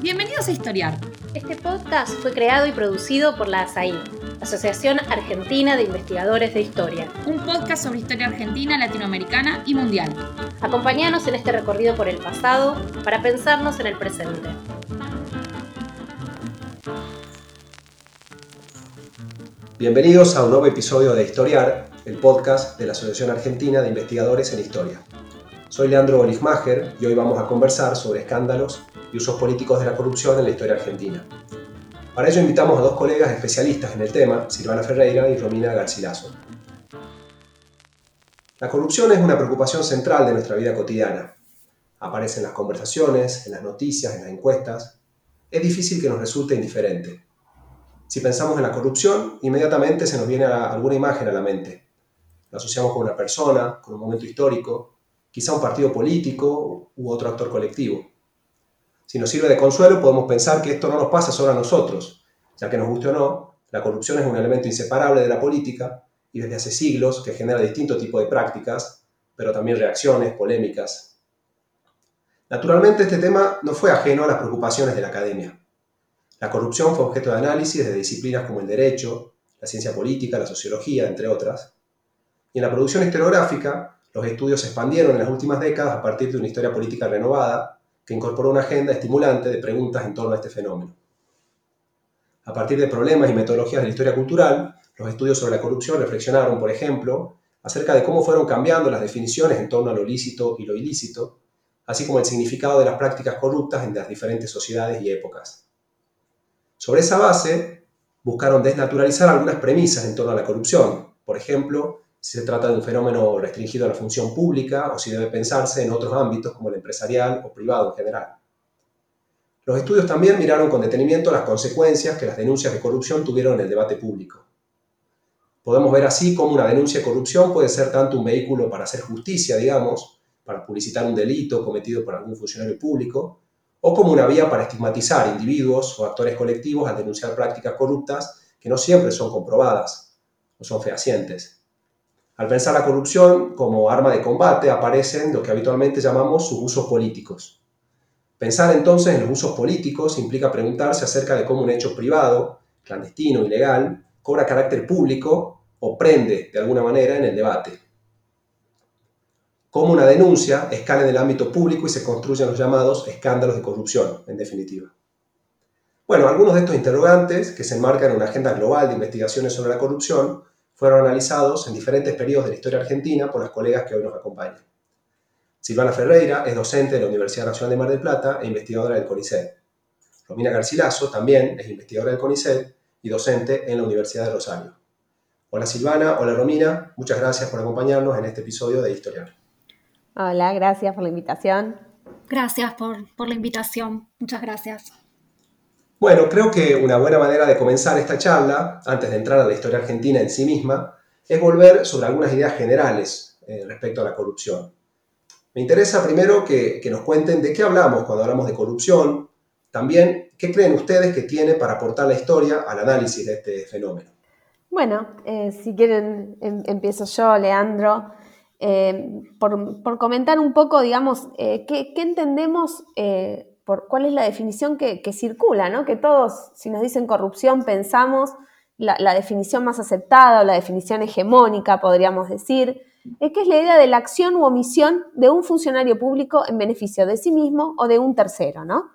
Bienvenidos a Historiar. Este podcast fue creado y producido por la ASAI, Asociación Argentina de Investigadores de Historia. Un podcast sobre historia argentina, latinoamericana y mundial. Acompáñanos en este recorrido por el pasado para pensarnos en el presente. Bienvenidos a un nuevo episodio de Historiar, el podcast de la Asociación Argentina de Investigadores en Historia. Soy Leandro Oligmacher y hoy vamos a conversar sobre escándalos y usos políticos de la corrupción en la historia argentina. Para ello invitamos a dos colegas especialistas en el tema, Silvana Ferreira y Romina Garcilaso. La corrupción es una preocupación central de nuestra vida cotidiana. Aparece en las conversaciones, en las noticias, en las encuestas. Es difícil que nos resulte indiferente. Si pensamos en la corrupción, inmediatamente se nos viene alguna imagen a la mente. La asociamos con una persona, con un momento histórico, quizá un partido político u otro actor colectivo. Si nos sirve de consuelo, podemos pensar que esto no nos pasa solo a nosotros, ya que nos guste o no, la corrupción es un elemento inseparable de la política y desde hace siglos que genera distintos tipos de prácticas, pero también reacciones, polémicas. Naturalmente este tema no fue ajeno a las preocupaciones de la academia. La corrupción fue objeto de análisis de disciplinas como el derecho, la ciencia política, la sociología, entre otras. Y en la producción historiográfica, los estudios se expandieron en las últimas décadas a partir de una historia política renovada que incorporó una agenda estimulante de preguntas en torno a este fenómeno. A partir de problemas y metodologías de la historia cultural, los estudios sobre la corrupción reflexionaron, por ejemplo, acerca de cómo fueron cambiando las definiciones en torno a lo lícito y lo ilícito, así como el significado de las prácticas corruptas en las diferentes sociedades y épocas. Sobre esa base, buscaron desnaturalizar algunas premisas en torno a la corrupción, por ejemplo, si se trata de un fenómeno restringido a la función pública o si debe pensarse en otros ámbitos como el empresarial o privado en general. Los estudios también miraron con detenimiento las consecuencias que las denuncias de corrupción tuvieron en el debate público. Podemos ver así cómo una denuncia de corrupción puede ser tanto un vehículo para hacer justicia, digamos, para publicitar un delito cometido por algún funcionario público, o como una vía para estigmatizar individuos o actores colectivos al denunciar prácticas corruptas que no siempre son comprobadas o son fehacientes. Al pensar la corrupción como arma de combate aparecen lo que habitualmente llamamos sus usos políticos. Pensar entonces en los usos políticos implica preguntarse acerca de cómo un hecho privado, clandestino, ilegal, cobra carácter público o prende de alguna manera en el debate. Cómo una denuncia escala en el ámbito público y se construyen los llamados escándalos de corrupción, en definitiva. Bueno, algunos de estos interrogantes, que se enmarcan en una agenda global de investigaciones sobre la corrupción, fueron analizados en diferentes periodos de la historia argentina por las colegas que hoy nos acompañan. Silvana Ferreira es docente de la Universidad Nacional de Mar del Plata e investigadora del CONICET. Romina Garcilaso también es investigadora del CONICET y docente en la Universidad de Rosario. Hola Silvana, hola Romina, muchas gracias por acompañarnos en este episodio de Historiar. Hola, gracias por la invitación. Gracias por, por la invitación, muchas gracias. Bueno, creo que una buena manera de comenzar esta charla, antes de entrar a la historia argentina en sí misma, es volver sobre algunas ideas generales eh, respecto a la corrupción. Me interesa primero que, nos cuenten de qué hablamos cuando hablamos de corrupción, también qué creen ustedes que tiene para aportar la historia al análisis de este fenómeno. Bueno, eh, si quieren em, empiezo yo, Leandro, eh, por, comentar un poco, digamos, qué, entendemos cuál es la definición que, circula, ¿no? Que todos, si nos dicen corrupción, pensamos la, definición más aceptada o la definición hegemónica, podríamos decir, es que es la idea de la acción u omisión de un funcionario público en beneficio de sí mismo o de un tercero, ¿no?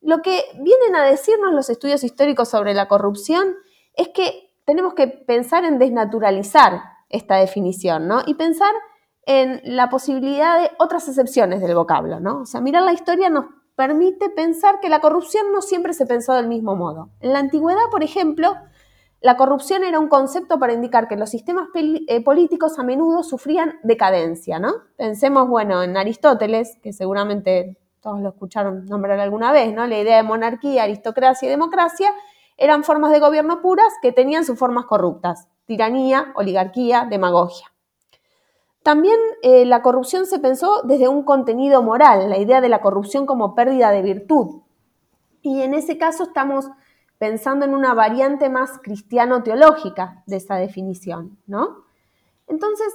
Lo que vienen a decirnos los estudios históricos sobre la corrupción es que tenemos que pensar en desnaturalizar esta definición, ¿no? Y pensar en la posibilidad de otras excepciones del vocablo, ¿no? O sea, mirar la historia nos permite pensar que la corrupción no siempre se pensó del mismo modo. En la antigüedad, por ejemplo, la corrupción era un concepto para indicar que los sistemas eh, políticos a menudo sufrían decadencia, ¿no? Pensemos, bueno, en Aristóteles, que seguramente todos lo escucharon nombrar alguna vez, ¿no? La idea de monarquía, aristocracia y democracia eran formas de gobierno puras que tenían sus formas corruptas, tiranía, oligarquía, demagogia. También eh, la corrupción se pensó desde un contenido moral, la idea de la corrupción como pérdida de virtud. Y en ese caso estamos pensando en una variante más cristiano-teológica de esa definición, ¿no? Entonces,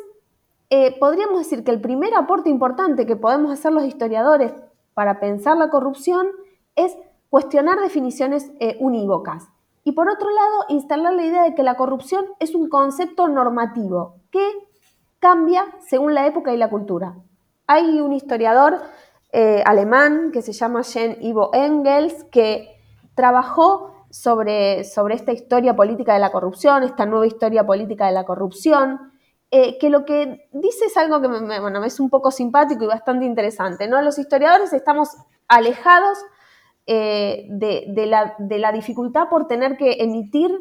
eh, podríamos decir que el primer aporte importante que podemos hacer los historiadores para pensar la corrupción es cuestionar definiciones eh, unívocas. Y por otro lado, instalar la idea de que la corrupción es un concepto normativo que cambia según la época y la cultura. Hay un historiador eh, alemán que se llama Jean Ivo Engels que trabajó sobre, sobre esta historia política de la corrupción, esta nueva historia política de la corrupción, eh, que lo que dice es algo que me, bueno, es un poco simpático y bastante interesante. ¿no? Los historiadores estamos alejados eh, de, la, de, la, dificultad por tener que emitir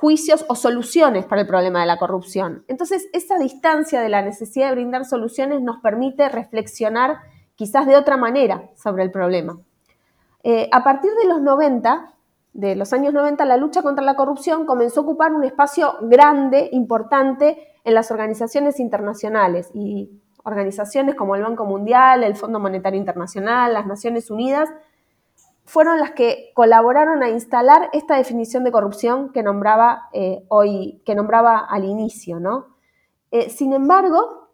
juicios o soluciones para el problema de la corrupción. Entonces, esa distancia de la necesidad de brindar soluciones nos permite reflexionar quizás de otra manera sobre el problema. Eh, a partir de los 90, de los años 90, la lucha contra la corrupción comenzó a ocupar un espacio grande, importante en las organizaciones internacionales y organizaciones como el Banco Mundial, el Fondo Monetario Internacional, las Naciones Unidas, fueron las que colaboraron a instalar esta definición de corrupción que nombraba eh, hoy, que nombraba al inicio, ¿no? Eh, sin embargo,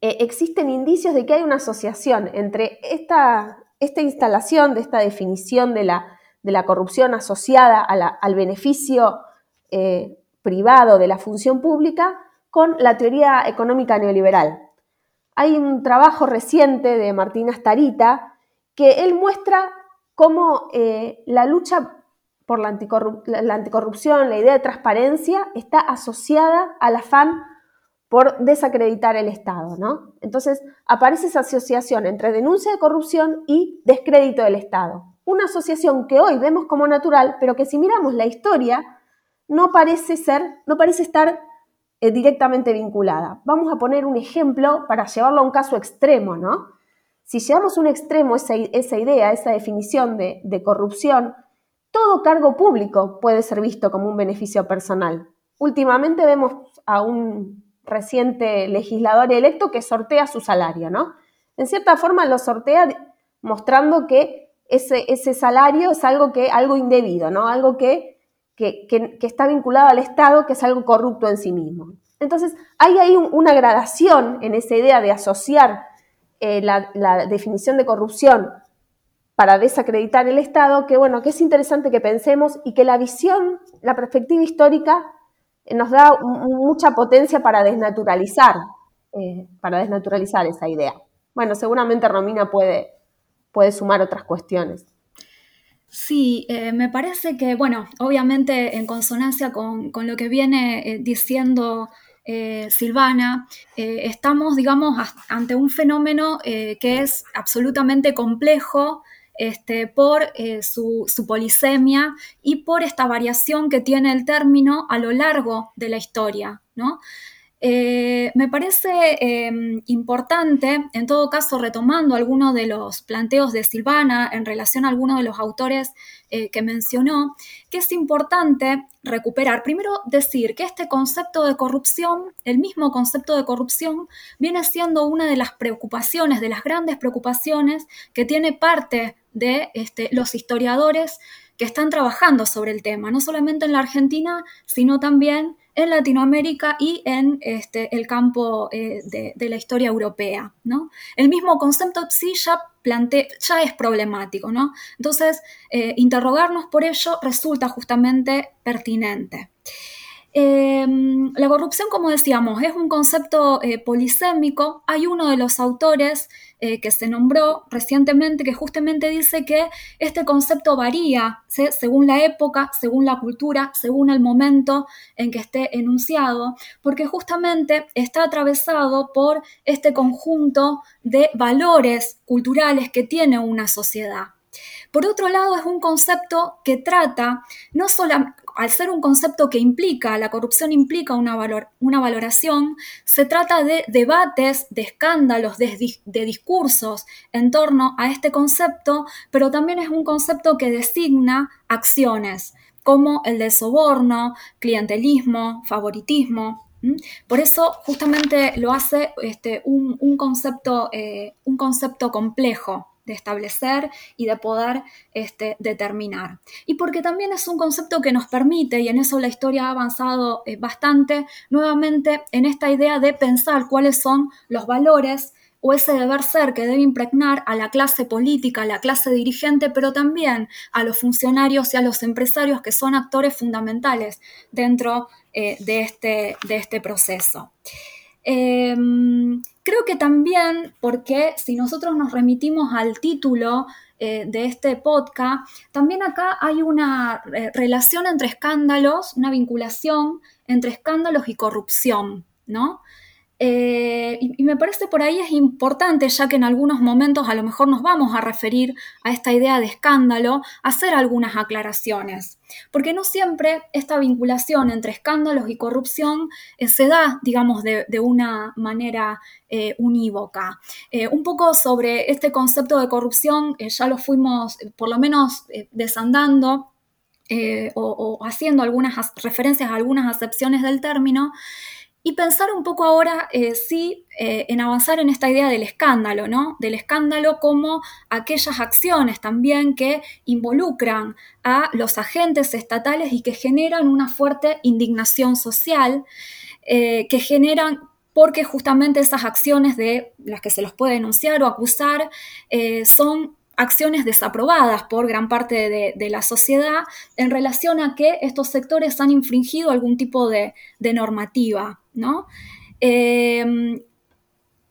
eh, existen indicios de que hay una asociación entre esta, esta instalación de esta definición de la, de la corrupción asociada al beneficio privado de la función pública con la teoría económica neoliberal. Hay un trabajo reciente de Martín Astarita que él muestra cómo eh, la lucha por la, anticorrupción, la idea de transparencia, está asociada al afán por desacreditar el Estado, ¿no? Entonces aparece esa asociación entre denuncia de corrupción y descrédito del Estado. Una asociación que hoy vemos como natural, pero que si miramos la historia, no parece ser, no parece estar eh, directamente vinculada. Vamos a poner un ejemplo para llevarlo a un caso extremo, ¿no? Si llevamos a un extremo esa, idea, esa definición de, corrupción, todo cargo público puede ser visto como un beneficio personal. Últimamente vemos a un reciente legislador electo que sortea su salario, ¿no? En cierta forma lo sortea mostrando que ese, ese salario es algo, que, algo indebido, ¿no? Algo que, que, está vinculado al Estado, que es algo corrupto en sí mismo. Entonces, hay ahí una gradación en esa idea de asociar eh, la, definición de corrupción para desacreditar el Estado, que bueno, que es interesante que pensemos y que la visión, la perspectiva histórica eh, nos da mucha potencia para desnaturalizar, eh, para desnaturalizar esa idea. Bueno, seguramente Romina puede, puede sumar otras cuestiones. Sí, me parece que, bueno, obviamente en consonancia con, con lo que viene diciendo eh, Silvana, eh, estamos, digamos, ante un fenómeno eh, que es absolutamente complejo este, por su, su, polisemia y por esta variación que tiene el término a lo largo de la historia. ¿no? Eh, me parece em, importante, en todo caso, retomando algunos de los planteos de Silvana en relación a algunos de los autores eh, que mencionó, que es importante recuperar, primero decir que este concepto de corrupción, el mismo concepto de corrupción, viene siendo una de las preocupaciones, de las grandes preocupaciones que tiene parte de este, los historiadores que están trabajando sobre el tema, no solamente en la Argentina, sino también en Latinoamérica y en este, el campo eh, de, la historia europea. ¿no? El mismo concepto sí ya, ya es problemático. ¿no? Entonces, eh, interrogarnos por ello resulta justamente pertinente. Em, la corrupción, como decíamos, es un concepto eh, polisémico. Hay uno de los autores eh, que se nombró recientemente que justamente dice que este concepto varía según la época, según la cultura, según el momento en que esté enunciado, porque justamente está atravesado por este conjunto de valores culturales que tiene una sociedad. Por otro lado, es un concepto que trata no solo, al ser un concepto que implica, la corrupción implica una, valor, una valoración, se trata de debates, de escándalos, de, discursos en torno a este concepto, pero también es un concepto que designa acciones como el de soborno, clientelismo, favoritismo. Por eso justamente lo hace este, un, concepto, eh, un concepto complejo de establecer y de poder este, determinar. Y porque también es un concepto que nos permite, y en eso la historia ha avanzado eh, bastante, nuevamente en esta idea de pensar cuáles son los valores o ese deber ser que debe impregnar a la clase política, a la clase dirigente, pero también a los funcionarios y a los empresarios que son actores fundamentales dentro eh, de, este, de, este, proceso. Em, creo que también, porque si nosotros nos remitimos al título eh, de este podcast, también acá hay una eh, relación entre escándalos, una vinculación entre escándalos y corrupción, ¿no? Eh, y, me parece por ahí es importante, ya que en algunos momentos a lo mejor nos vamos a referir a esta idea de escándalo, hacer algunas aclaraciones. Porque no siempre esta vinculación entre escándalos y corrupción eh, se da, digamos, de, una manera eh, unívoca. un poco sobre este concepto de corrupción ya lo fuimos, por lo menos, desandando. o, o haciendo algunas referencias a algunas acepciones del término, y pensar un poco ahora, eh, sí, eh, en avanzar en esta idea del escándalo, ¿no? Del escándalo como aquellas acciones también que involucran a los agentes estatales y que generan una fuerte indignación social, eh, que generan porque justamente esas acciones de las que se los puede denunciar o acusar son acciones desaprobadas por gran parte de, la sociedad en relación a que estos sectores han infringido algún tipo de, normativa, ¿no? Em,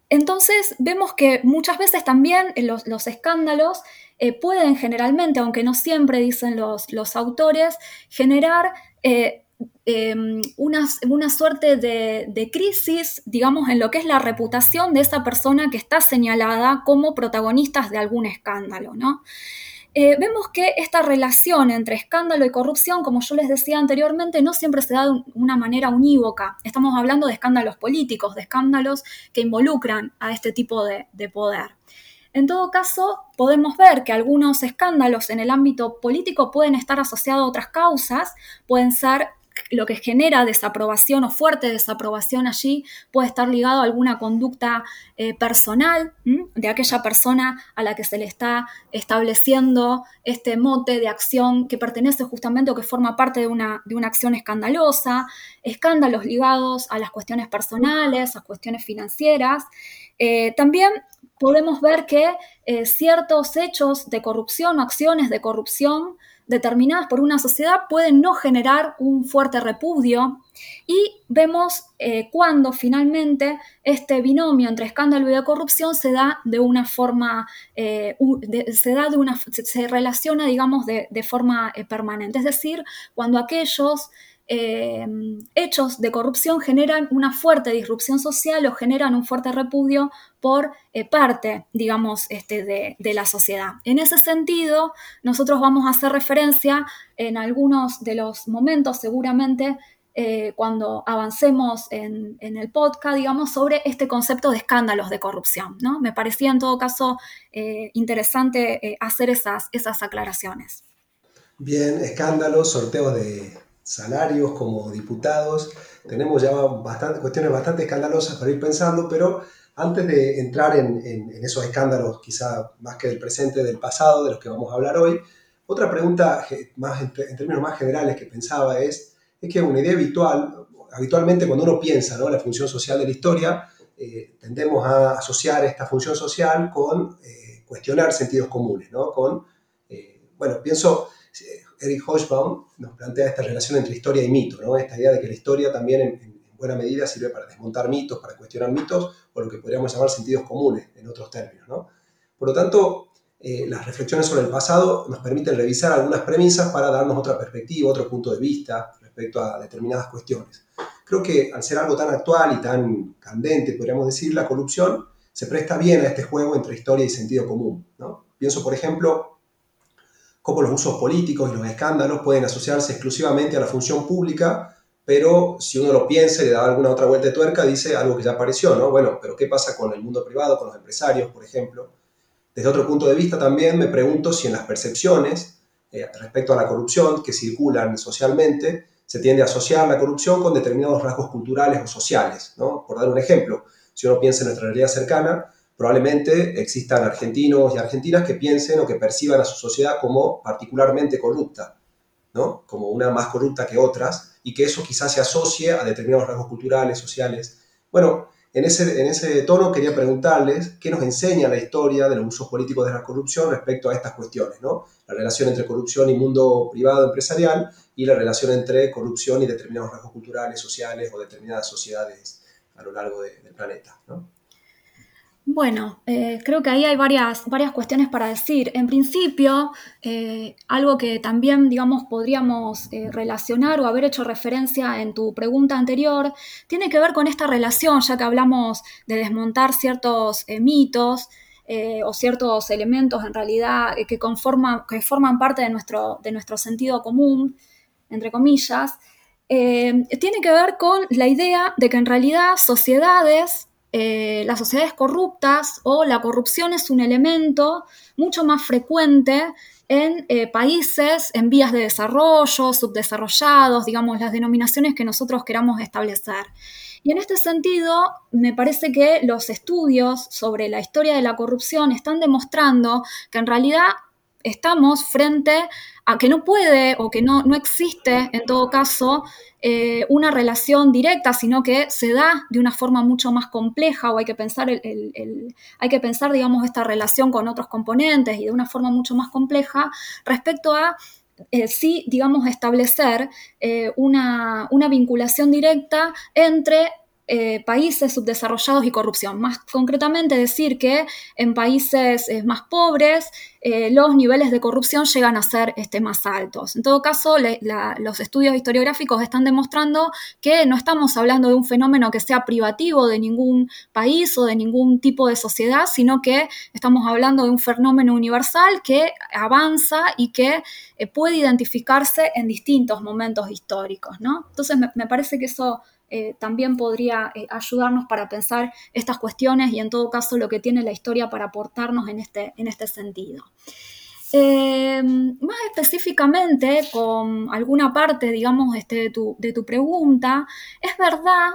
entonces vemos que muchas veces también los, escándalos eh, pueden generalmente, aunque no siempre dicen los, autores, generar eh, Em, una, suerte de, crisis, digamos, en lo que es la reputación de esa persona que está señalada como protagonistas de algún escándalo, ¿no? Eh, vemos que esta relación entre escándalo y corrupción, como yo les decía anteriormente, no siempre se da de una manera unívoca. Estamos hablando de escándalos políticos, de escándalos que involucran a este tipo de poder. En todo caso, podemos ver que algunos escándalos en el ámbito político pueden estar asociados a otras causas, pueden ser lo que genera desaprobación o fuerte desaprobación allí puede estar ligado a alguna conducta eh, personal de aquella persona a la que se le está estableciendo este mote de acción que pertenece justamente o que forma parte de una, de una acción escandalosa, escándalos ligados a las cuestiones personales, a cuestiones financieras. Eh, también podemos ver que eh, ciertos hechos de corrupción o acciones de corrupción determinadas por una sociedad pueden no generar un fuerte repudio y vemos eh, cuando finalmente este binomio entre escándalo y de corrupción se da de una forma, eh, se da de una, se, relaciona, digamos, de, forma eh, permanente. Es decir, cuando aquellos eh, hechos de corrupción generan una fuerte disrupción social o generan un fuerte repudio por eh, parte, digamos, este, de, la sociedad. En ese sentido, nosotros vamos a hacer referencia en algunos de los momentos, seguramente, eh, cuando avancemos en, el podcast, digamos, sobre este concepto de escándalos de corrupción. ¿no? Me parecía en todo caso interesante hacer esas, esas aclaraciones. Bien, escándalos, sorteo de, salarios como diputados. Tenemos ya bastante, cuestiones bastante escandalosas para ir pensando, pero antes de entrar en, esos escándalos, quizá más que del presente, del pasado, de los que vamos a hablar hoy, otra pregunta más en, términos más generales que pensaba es, es que una idea habitual, habitualmente cuando uno piensa ¿no? la función social de la historia, eh, tendemos a asociar esta función social con eh, cuestionar sentidos comunes, ¿no? Con, eh, bueno, pienso, Eric Hochbaum nos plantea esta relación entre historia y mito, ¿no? esta idea de que la historia también en, buena medida sirve para desmontar mitos, para cuestionar mitos, o lo que podríamos llamar sentidos comunes, en otros términos. ¿no? Por lo tanto, eh, las reflexiones sobre el pasado nos permiten revisar algunas premisas para darnos otra perspectiva, otro punto de vista respecto a determinadas cuestiones. Creo que al ser algo tan actual y tan candente, podríamos decir, la corrupción se presta bien a este juego entre historia y sentido común. ¿no? Pienso, por ejemplo, cómo los usos políticos y los escándalos pueden asociarse exclusivamente a la función pública, pero si uno lo piensa y le da alguna otra vuelta de tuerca, dice algo que ya apareció, ¿no? Bueno, pero ¿qué pasa con el mundo privado, con los empresarios, por ejemplo? Desde otro punto de vista también me pregunto si en las percepciones eh, respecto a la corrupción que circulan socialmente, se tiende a asociar la corrupción con determinados rasgos culturales o sociales, ¿no? Por dar un ejemplo, si uno piensa en nuestra realidad cercana, probablemente existan argentinos y argentinas que piensen o que perciban a su sociedad como particularmente corrupta, ¿no? como una más corrupta que otras, y que eso quizás se asocie a determinados rasgos culturales, sociales. Bueno, En ese, en ese tono quería preguntarles qué nos enseña la historia de los usos políticos de la corrupción respecto a estas cuestiones, ¿no? La relación entre corrupción y mundo privado empresarial y la relación entre corrupción y determinados rasgos culturales, sociales o determinadas sociedades a lo largo del planeta, ¿no? Bueno, eh, creo que ahí hay varias, varias cuestiones para decir. En principio, eh, algo que también, digamos, podríamos eh, relacionar o haber hecho referencia en tu pregunta anterior, tiene que ver con esta relación, ya que hablamos de desmontar ciertos mitos o ciertos elementos en realidad que, conforman, que forman parte de nuestro, de nuestro sentido común, entre comillas. tiene que ver con la idea de que en realidad sociedades eh, las sociedades corruptas o la corrupción es un elemento mucho más frecuente en eh, países en vías de desarrollo, subdesarrollados, digamos, las denominaciones que nosotros queramos establecer. Y en este sentido, me parece que los estudios sobre la historia de la corrupción están demostrando que en realidad estamos frente a que no puede o que no, no existe, en todo caso, eh, una relación directa, sino que se da de una forma mucho más compleja o hay que pensar, el, hay que pensar digamos, esta relación con otros componentes y de una forma mucho más compleja respecto a eh, sí, digamos, establecer eh, una, una, vinculación directa entre eh, países subdesarrollados y corrupción. Más concretamente decir que en países eh, más pobres eh, los niveles de corrupción llegan a ser este, más altos. En todo caso, los estudios historiográficos están demostrando que no estamos hablando de un fenómeno que sea privativo de ningún país o de ningún tipo de sociedad, sino que estamos hablando de un fenómeno universal que avanza y que puede identificarse en distintos momentos históricos. Entonces, me parece que eso eh, también podría eh, ayudarnos para pensar estas cuestiones y en todo caso lo que tiene la historia para aportarnos en este, en este sentido. Eh, más específicamente, con alguna parte, digamos, este, de, tu, de tu pregunta, es verdad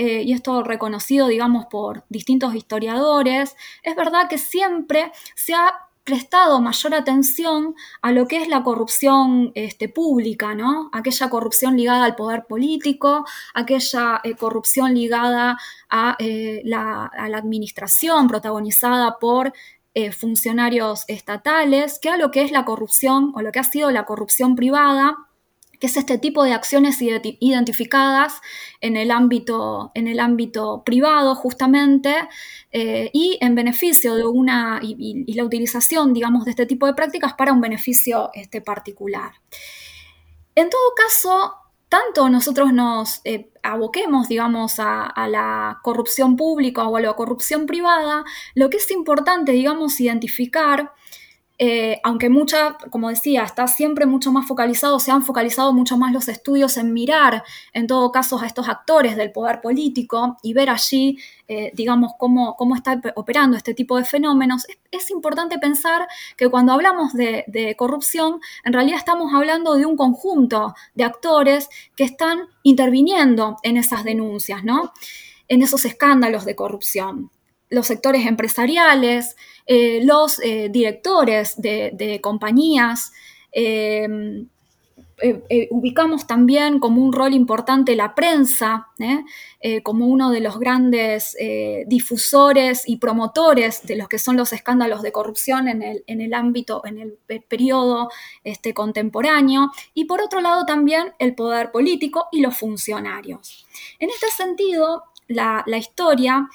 y esto reconocido, digamos, por distintos historiadores, es verdad que siempre se ha prestado mayor atención a lo que es la corrupción este, pública, ¿no? Aquella corrupción ligada al poder político, aquella eh, corrupción ligada a, eh, la, a, la, administración protagonizada por eh, funcionarios estatales, que a lo que es la corrupción o lo que ha sido la corrupción privada que es este tipo de acciones identificadas en el ámbito, en el ámbito privado justamente eh, y en beneficio de una, y, la utilización, digamos, de este tipo de prácticas para un beneficio este, particular. En todo caso, tanto nosotros nos eh, aboquemos, digamos, a, a, la corrupción pública o a la corrupción privada, lo que es importante, digamos, identificar eh, aunque mucha, como decía, está siempre mucho más focalizado, se han focalizado mucho más los estudios en mirar, en todo caso, a estos actores del poder político y ver allí, eh, digamos, cómo, cómo, está operando este tipo de fenómenos, es, importante pensar que cuando hablamos de, de, corrupción, en realidad estamos hablando de un conjunto de actores que están interviniendo en esas denuncias, ¿no? En esos escándalos de corrupción los sectores empresariales, eh, los eh, directores de, compañías. Eh, ubicamos también como un rol importante la prensa, como uno de los grandes difusores y promotores de los que son los escándalos de corrupción en el, ámbito, en el periodo este, contemporáneo, y por otro lado también el poder político y los funcionarios. En este sentido, la, la historia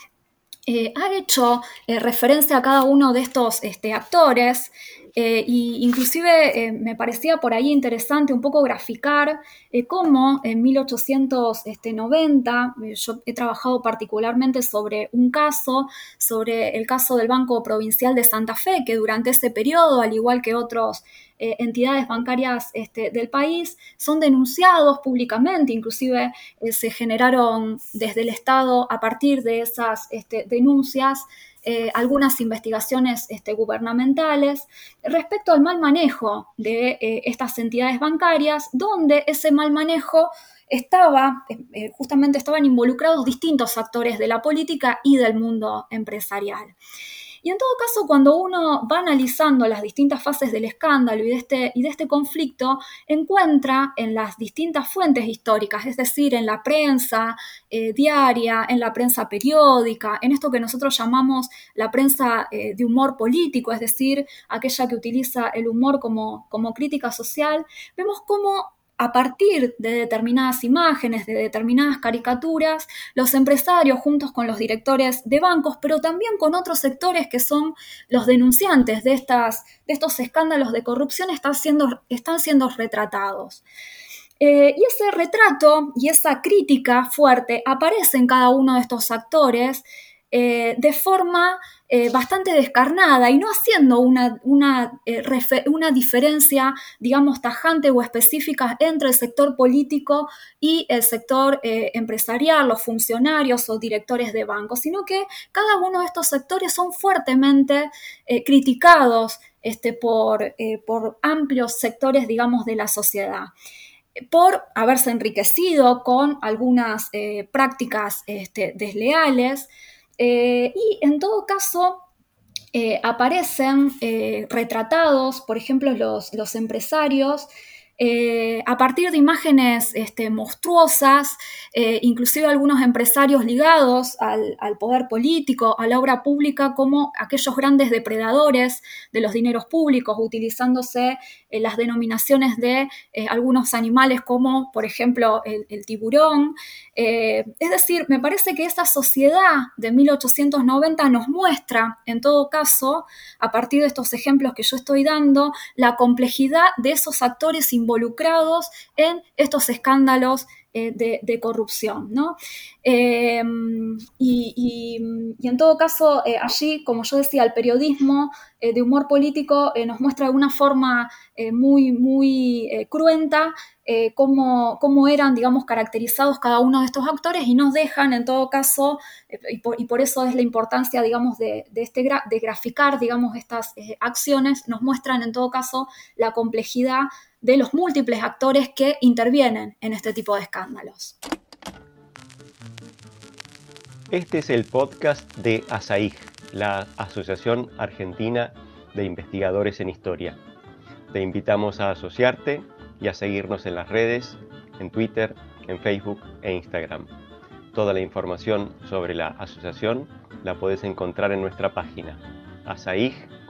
eh, ha hecho eh, referencia a cada uno de estos este, actores eh, inclusive me parecía por ahí interesante un poco graficar cómo en 1890 yo he trabajado particularmente sobre un caso, sobre el caso del Banco Provincial de Santa Fe, que durante ese periodo, al igual que otros eh, entidades bancarias este, del país son denunciados públicamente, inclusive eh, se generaron desde el Estado a partir de esas este, denuncias eh, algunas investigaciones este, gubernamentales respecto al mal manejo de estas entidades bancarias, donde ese mal manejo estaba, justamente estaban involucrados distintos actores de la política y del mundo empresarial. Y en todo caso, cuando uno va analizando las distintas fases del escándalo y de este, y de este conflicto, encuentra en las distintas fuentes históricas, es decir, en la prensa eh, diaria, en la prensa periódica, en esto que nosotros llamamos la prensa eh, de humor político, es decir, aquella que utiliza el humor como, como crítica social, vemos cómo a partir de determinadas imágenes, de determinadas caricaturas, los empresarios juntos con los directores de bancos, pero también con otros sectores que son los denunciantes de, estas, de estos escándalos de corrupción, están siendo, están siendo retratados. Eh, y ese retrato y esa crítica fuerte aparece en cada uno de estos actores eh, de forma eh, bastante descarnada y no haciendo una, una, eh, una, diferencia, digamos, tajante o específica entre el sector político y el sector empresarial, los funcionarios o directores de bancos, sino que cada uno de estos sectores son fuertemente criticados este, por, por amplios sectores, digamos, de la sociedad por haberse enriquecido con algunas prácticas este, desleales, eh, y en todo caso, eh, aparecen eh, retratados, por ejemplo, los, los empresarios eh, a partir de imágenes este, monstruosas, eh, inclusive algunos empresarios ligados al, poder político, a la obra pública, como aquellos grandes depredadores de los dineros públicos, utilizándose eh, las denominaciones de algunos animales como, por ejemplo, el, tiburón. es decir, me parece que esta sociedad de 1890 nos muestra, en todo caso, a partir de estos ejemplos que yo estoy dando, la complejidad de esos actores involucrados en estos escándalos eh, de, corrupción. ¿no? Em, y, en todo caso, eh, allí, como yo decía, el periodismo eh, de humor político nos muestra de una forma muy, muy cruenta cómo, cómo, eran, digamos, caracterizados cada uno de estos actores y nos dejan, en todo caso, y por, eso es la importancia, digamos, de, este graficar, digamos, estas acciones, nos muestran, en todo caso, la complejidad de los múltiples actores que intervienen en este tipo de escándalos. Este es el podcast de ASAIG, la Asociación Argentina de Investigadores en Historia. Te invitamos a asociarte y a seguirnos en las redes, en Twitter, en Facebook e Instagram. Toda la información sobre la asociación la puedes encontrar en nuestra página asaig.org.ar.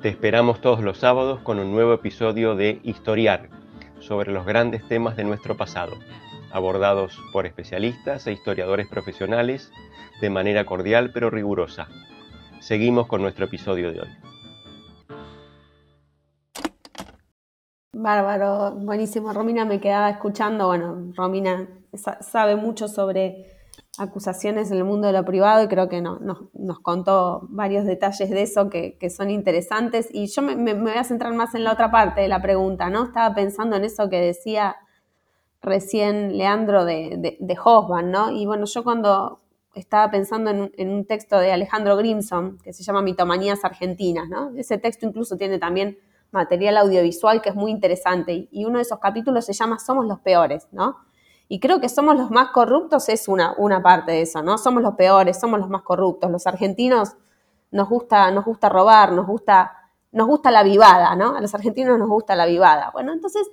Te esperamos todos los sábados con un nuevo episodio de Historiar sobre los grandes temas de nuestro pasado, abordados por especialistas e historiadores profesionales de manera cordial pero rigurosa. Seguimos con nuestro episodio de hoy. Bárbaro, buenísimo. Romina me quedaba escuchando. Bueno, Romina sabe mucho sobre acusaciones en el mundo de lo privado y creo que no, nos contó varios detalles de eso que, son interesantes. Y yo me, voy a centrar más en la otra parte de la pregunta, ¿no? Estaba pensando en eso que decía recién Leandro de, de, ¿no? Y bueno, yo cuando estaba pensando en un, texto de Alejandro Grimson que se llama Mitomanías Argentinas, ¿no? Ese texto incluso tiene también material audiovisual que es muy interesante y uno de esos capítulos se llama Somos los peores, ¿no? Y creo que somos los más corruptos es una, una parte de eso, ¿no? Somos los peores, somos los más corruptos. Los argentinos nos gusta, nos gusta robar, nos gusta, nos gusta la vivada, ¿no? A los argentinos nos gusta la vivada. Bueno, entonces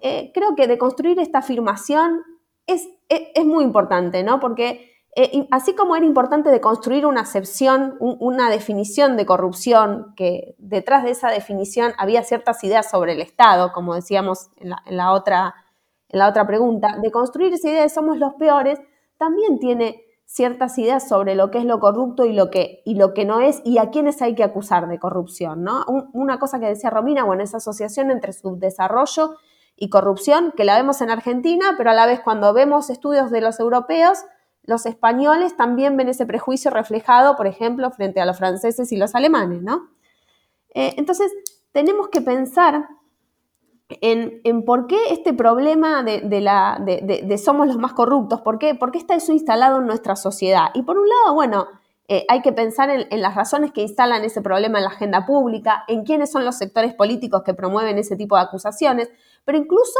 eh, creo que de construir esta afirmación es, es, muy importante, ¿no? Porque eh, así como era importante de construir una acepción, una definición de corrupción, que detrás de esa definición había ciertas ideas sobre el Estado, como decíamos en la otra en la otra pregunta, de construir esa idea de somos los peores, también tiene ciertas ideas sobre lo que es lo corrupto y lo que, y lo que no es y a quiénes hay que acusar de corrupción. ¿no? una cosa que decía Romina, bueno, esa asociación entre subdesarrollo y corrupción, que la vemos en Argentina, pero a la vez cuando vemos estudios de los europeos, los españoles también ven ese prejuicio reflejado, por ejemplo, frente a los franceses y los alemanes. ¿no? Eh, entonces, tenemos que pensar en, por qué este problema de, la, de, somos los más corruptos, ¿por qué? está eso instalado en nuestra sociedad. Y por un lado, bueno, eh, hay que pensar en, las razones que instalan ese problema en la agenda pública, en quiénes son los sectores políticos que promueven ese tipo de acusaciones, pero incluso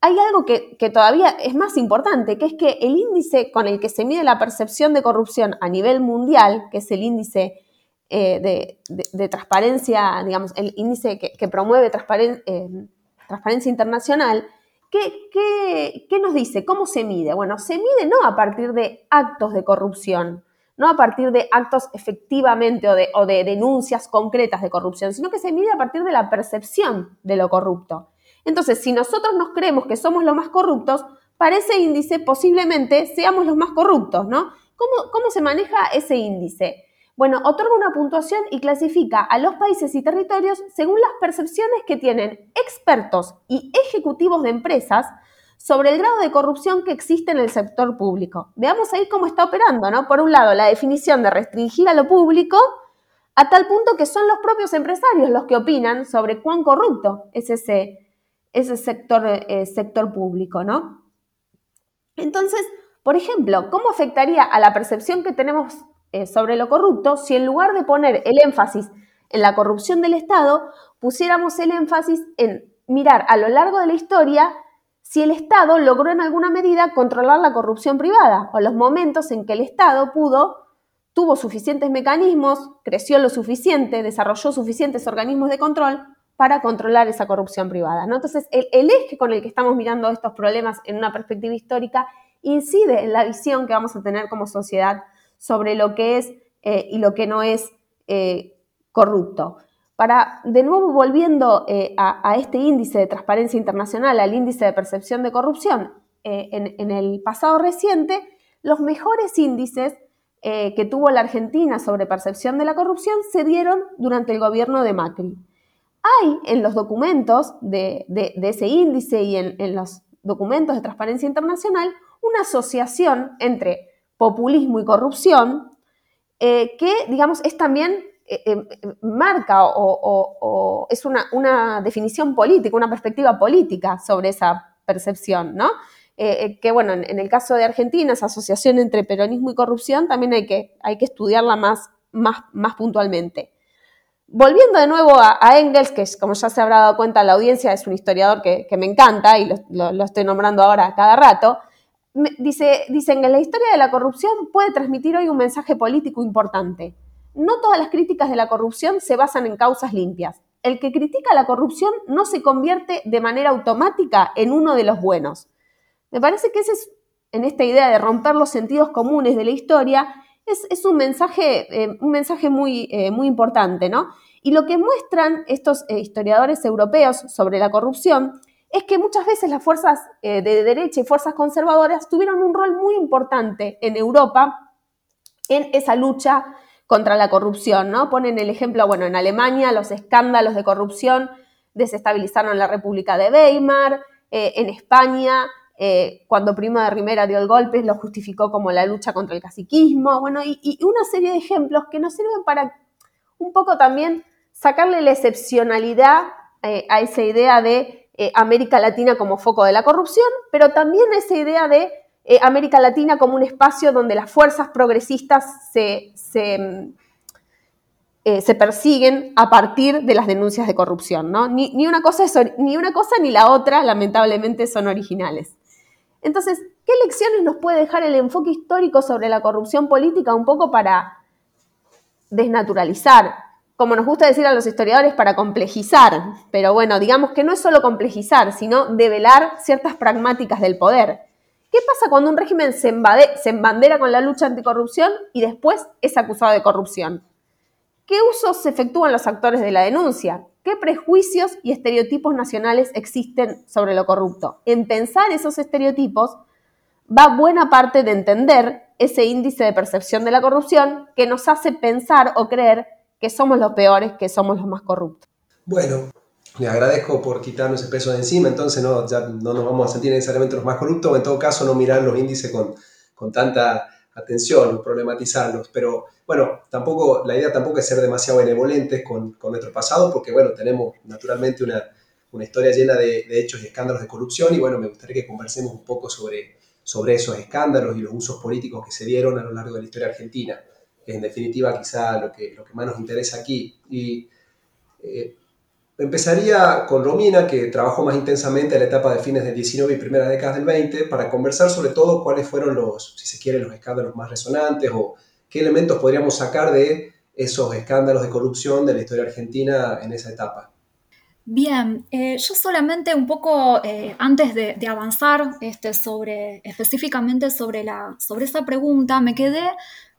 hay algo que, todavía es más importante, que es que el índice con el que se mide la percepción de corrupción a nivel mundial, que es el índice eh, de, transparencia, digamos, el índice que, promueve eh, transparencia internacional, ¿qué, nos dice? ¿Cómo se mide? Bueno, se mide no a partir de actos de corrupción, no a partir de actos efectivamente o de, o de denuncias concretas de corrupción, sino que se mide a partir de la percepción de lo corrupto. Entonces, si nosotros nos creemos que somos los más corruptos, para ese índice posiblemente seamos los más corruptos, ¿no? ¿Cómo, cómo se maneja ese índice? Bueno, otorga una puntuación y clasifica a los países y territorios según las percepciones que tienen expertos y ejecutivos de empresas sobre el grado de corrupción que existe en el sector público. Veamos ahí cómo está operando, ¿no? Por un lado, la definición de restringir a lo público a tal punto que son los propios empresarios los que opinan sobre cuán corrupto es ese, ese sector, eh, sector público, ¿no? Entonces, por ejemplo, ¿cómo afectaría a la percepción que tenemos eh, sobre lo corrupto si en lugar de poner el énfasis en la corrupción del Estado, pusiéramos el énfasis en mirar a lo largo de la historia si el Estado logró en alguna medida controlar la corrupción privada o los momentos en que el Estado pudo, tuvo suficientes mecanismos, creció lo suficiente, desarrolló suficientes organismos de control para controlar esa corrupción privada. Entonces, el, eje con el que estamos mirando estos problemas en una perspectiva histórica incide en la visión que vamos a tener como sociedad sobre lo que es eh, y lo que no es eh, corrupto. Para, de nuevo, volviendo eh, a, este índice de transparencia internacional, al índice de percepción de corrupción, en, en, el pasado reciente, los mejores índices que tuvo la Argentina sobre percepción de la corrupción se dieron durante el gobierno de Macri. Hay en los documentos de, ese índice y en, los documentos de transparencia internacional una asociación entre populismo y corrupción eh, que, digamos, es también eh, eh, marca o, es una, definición política, una perspectiva política sobre esa percepción, ¿no? que bueno, en, el caso de Argentina, esa asociación entre peronismo y corrupción también hay que, hay que estudiarla más, más, más puntualmente. Volviendo de nuevo a, Engels, que como ya se habrá dado cuenta la audiencia, es un historiador que, me encanta y lo, estoy nombrando ahora cada rato, dice, dicen que la historia de la corrupción puede transmitir hoy un mensaje político importante. No todas las críticas de la corrupción se basan en causas limpias. El que critica la corrupción no se convierte de manera automática en uno de los buenos. Me parece que ese es, en esta idea de romper los sentidos comunes de la historia, es, un mensaje, eh, un mensaje muy, eh, muy importante, ¿no? Y lo que muestran estos eh, historiadores europeos sobre la corrupción es que muchas veces las fuerzas de derecha y fuerzas conservadoras tuvieron un rol muy importante en Europa en esa lucha contra la corrupción, ¿no? Ponen el ejemplo, bueno, en Alemania los escándalos de corrupción desestabilizaron la República de Weimar, en España eh, cuando Primo de Rivera dio el golpe, lo justificó como la lucha contra el caciquismo, bueno, y, una serie de ejemplos que nos sirven para un poco también sacarle la excepcionalidad eh, a esa idea de eh, América Latina como foco de la corrupción, pero también esa idea de América Latina como un espacio donde las fuerzas progresistas se, se, persiguen a partir de las denuncias de corrupción. ¿no? Ni una cosa ni la otra, lamentablemente, son originales. Entonces, ¿qué lecciones nos puede dejar el enfoque histórico sobre la corrupción política un poco para desnaturalizar? Como nos gusta decir a los historiadores, para complejizar. Pero bueno, digamos que no es solo complejizar, sino develar ciertas pragmáticas del poder. ¿Qué pasa cuando un régimen se, se embandera con la lucha anticorrupción y después es acusado de corrupción? ¿Qué usos se efectúan los actores de la denuncia? ¿Qué prejuicios y estereotipos nacionales existen sobre lo corrupto? En pensar esos estereotipos va buena parte de entender ese índice de percepción de la corrupción que nos hace pensar o creer que somos los peores, que somos los más corruptos. Bueno, le agradezco por quitarnos ese peso de encima, entonces no, ya no nos vamos a sentir necesariamente los más corruptos, en todo caso no mirar los índices con, con tanta atención, problematizarlos, pero bueno, tampoco, la idea tampoco es ser demasiado benevolentes con, con nuestro pasado, porque bueno, tenemos naturalmente una, una historia llena de, de, hechos y escándalos de corrupción, y bueno, me gustaría que conversemos un poco sobre, sobre esos escándalos y los usos políticos que se dieron a lo largo de la historia argentina, en definitiva quizá lo que, lo que más nos interesa aquí. Y eh, Empezaría con Romina, que trabajó más intensamente en la etapa de fines del 19 y primeras décadas del 20, para conversar sobre todo cuáles fueron los, si se quiere, los escándalos más resonantes o qué elementos podríamos sacar de esos escándalos de corrupción de la historia argentina en esa etapa. Bien, eh, yo solamente un poco eh, antes de, avanzar este, sobre, específicamente sobre, la, sobre esa pregunta, me quedé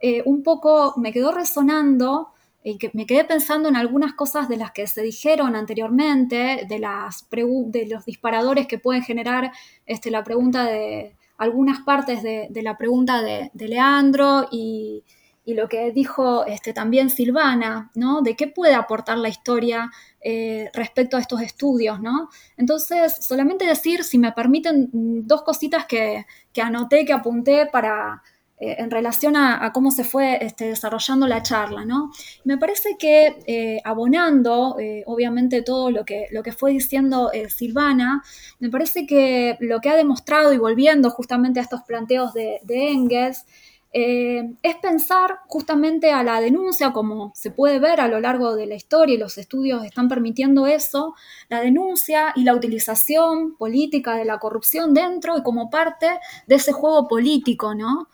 eh, un poco, me quedó resonando y que me quedé pensando en algunas cosas de las que se dijeron anteriormente, de, las de los disparadores que pueden generar este, la pregunta de algunas partes de, la pregunta de, Leandro y, lo que dijo este, también Silvana, ¿no? De qué puede aportar la historia eh, respecto a estos estudios, ¿no? Entonces, solamente decir, si me permiten, dos cositas que, que anoté, que apunté para, eh, en relación a, cómo se fue este, desarrollando la charla, ¿no? Me parece que eh, abonando, eh, obviamente, todo lo que, fue diciendo Silvana, me parece que lo que ha demostrado y volviendo justamente a estos planteos de Engels, es pensar justamente a la denuncia, como se puede ver a lo largo de la historia y los estudios están permitiendo eso, la denuncia y la utilización política de la corrupción dentro y como parte de ese juego político, ¿no?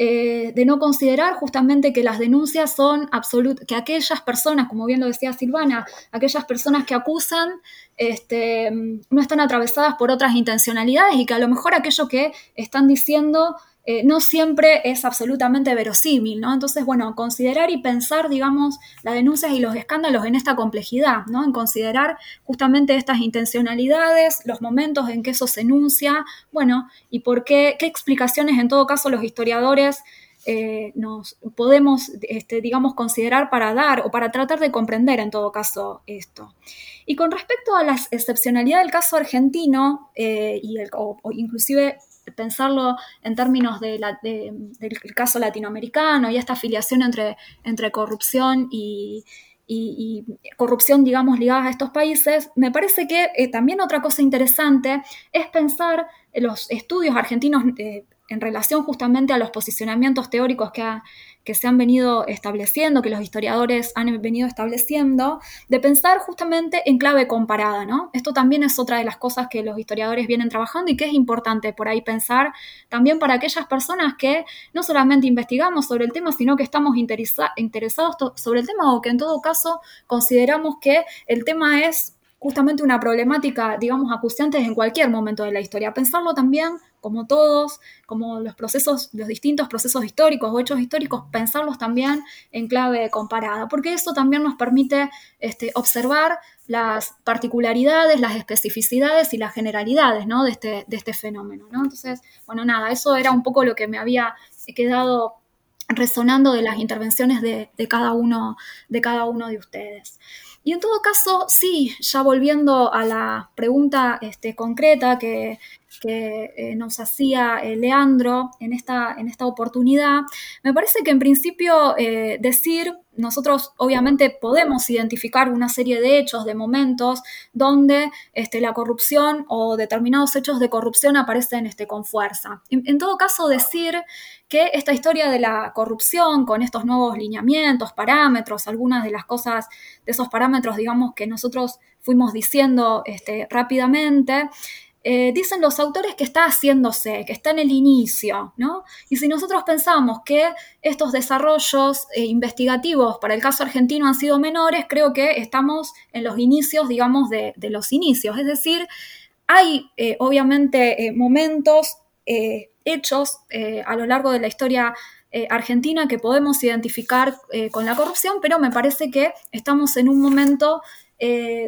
Eh, de no considerar justamente que las denuncias son absolutas, que aquellas personas, como bien lo decía Silvana, aquellas personas que acusan este, no están atravesadas por otras intencionalidades y que a lo mejor aquello que están diciendo eh, no siempre es absolutamente verosímil, ¿no? Entonces, bueno, considerar y pensar, digamos, las denuncias y los escándalos en esta complejidad, ¿no? En considerar justamente estas intencionalidades, los momentos en que eso se enuncia, bueno, y por qué, qué explicaciones en todo caso los historiadores eh, nos podemos, este, digamos, considerar para dar o para tratar de comprender en todo caso esto. Y con respecto a la excepcionalidad del caso argentino, eh, y el, o inclusive pensarlo en términos del caso latinoamericano y esta afiliación entre, entre corrupción y, corrupción, digamos, ligada a estos países, me parece que eh, también otra cosa interesante es pensar los estudios argentinos eh, en relación justamente a los posicionamientos teóricos que, que, se han venido estableciendo, que los historiadores han venido estableciendo, de pensar justamente en clave comparada, ¿no? Esto también es otra de las cosas que los historiadores vienen trabajando y que es importante por ahí pensar también para aquellas personas que no solamente investigamos sobre el tema, sino que estamos interesados sobre el tema o que en todo caso consideramos que el tema es justamente una problemática, digamos, acuciante en cualquier momento de la historia. Pensarlo también como todos, como los procesos, los distintos procesos históricos o hechos históricos, pensarlos también en clave comparada, porque eso también nos permite este, observar las particularidades, las especificidades y las generalidades ¿no? de, este, de este fenómeno. ¿no? Entonces, bueno, nada, eso era un poco lo que me había quedado resonando de las intervenciones de, cada, uno, de cada uno de ustedes. Y en todo caso, sí, ya volviendo a la pregunta este, concreta que, eh, nos hacía eh, Leandro en esta, en esta oportunidad, me parece que en principio eh, decir, nosotros obviamente podemos identificar una serie de hechos, de momentos, donde este, la corrupción o determinados hechos de corrupción aparecen este, con fuerza. En, todo caso, decir que esta historia de la corrupción, con estos nuevos lineamientos, parámetros, algunas de las cosas de esos parámetros, digamos, que nosotros fuimos diciendo este, rápidamente, eh, dicen los autores que está haciéndose, que está en el inicio, ¿no? Y si nosotros pensamos que estos desarrollos eh, investigativos para el caso argentino han sido menores, creo que estamos en los inicios, digamos, de, los inicios. Es decir, hay eh, obviamente momentos, hechos a lo largo de la historia argentina que podemos identificar con la corrupción, pero me parece que estamos en un momento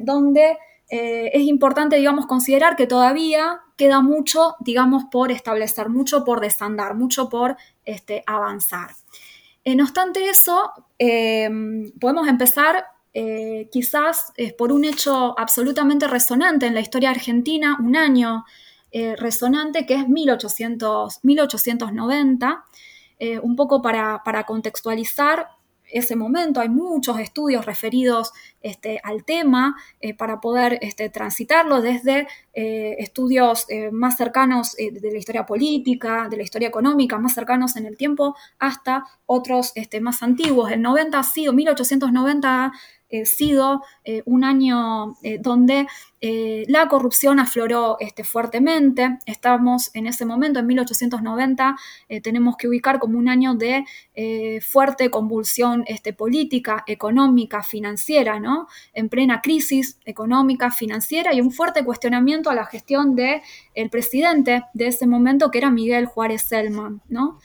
donde eh, es importante, digamos, considerar que todavía queda mucho, digamos, por establecer, mucho por desandar, mucho por este, avanzar. Eh, no obstante eso, em, podemos empezar eh, quizás por un hecho absolutamente resonante en la historia argentina, un año resonante que es 1800, 1890, un poco para contextualizar, ese momento. Hay muchos estudios referidos este, al tema eh, para poder este, transitarlo desde eh, estudios eh, más cercanos de la historia política, de la historia económica, más cercanos en el tiempo, hasta otros este, más antiguos. El 90 ha sido, 1890 sido un año donde la corrupción afloró este, fuertemente. Estamos en ese momento, en 1890, tenemos que ubicar como un año de fuerte convulsión este, política, económica, financiera. En plena crisis económica, financiera y un fuerte cuestionamiento a la gestión del el presidente de ese momento, que era Miguel Juárez Selman, ¿no?